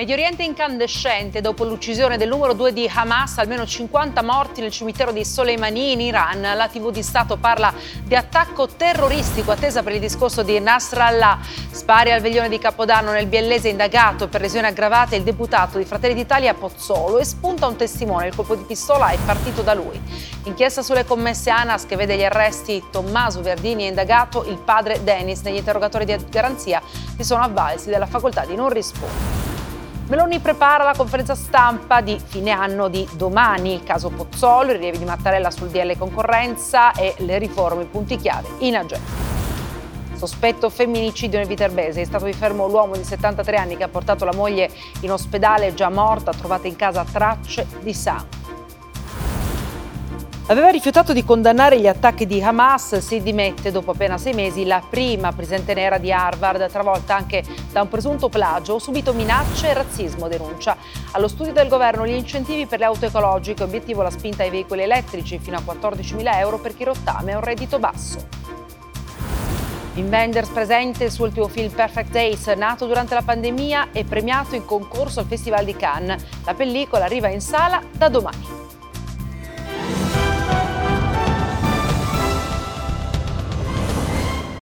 Medio Oriente incandescente dopo l'uccisione del numero 2 di Hamas, almeno 50 morti nel cimitero di Soleimani in Iran. La TV di Stato parla di attacco terroristico attesa per il discorso di Nasrallah. Spari al veglione di Capodanno nel biellese indagato per lesioni aggravate il deputato di Fratelli d'Italia Pozzolo e spunta un testimone. Il colpo di pistola è partito da lui. Inchiesta sulle commesse ANAS che vede gli arresti Tommaso Verdini e indagato il padre Denis. Negli interrogatori di garanzia si sono avvalsi della facoltà di non rispondere. Meloni prepara la conferenza stampa di fine anno di domani, il caso Pozzolo, i rilievi di Mattarella sul DL concorrenza e le riforme punti chiave in agenda. Sospetto femminicidio nel Viterbese. È stato di fermo l'uomo di 73 anni che ha portato la moglie in ospedale già morta, trovate in casa tracce di sangue. Aveva rifiutato di condannare gli attacchi di Hamas, si dimette dopo appena sei mesi la prima presente nera di Harvard, travolta anche da un presunto plagio, subito minacce e razzismo, denuncia. Allo studio del governo gli incentivi per le auto ecologiche, obiettivo la spinta ai veicoli elettrici fino a 14.000 euro per chi rottame ha un reddito basso. In Wenders presente il suo ultimo film Perfect Days, nato durante la pandemia e premiato in concorso al Festival di Cannes. La pellicola arriva in sala da domani.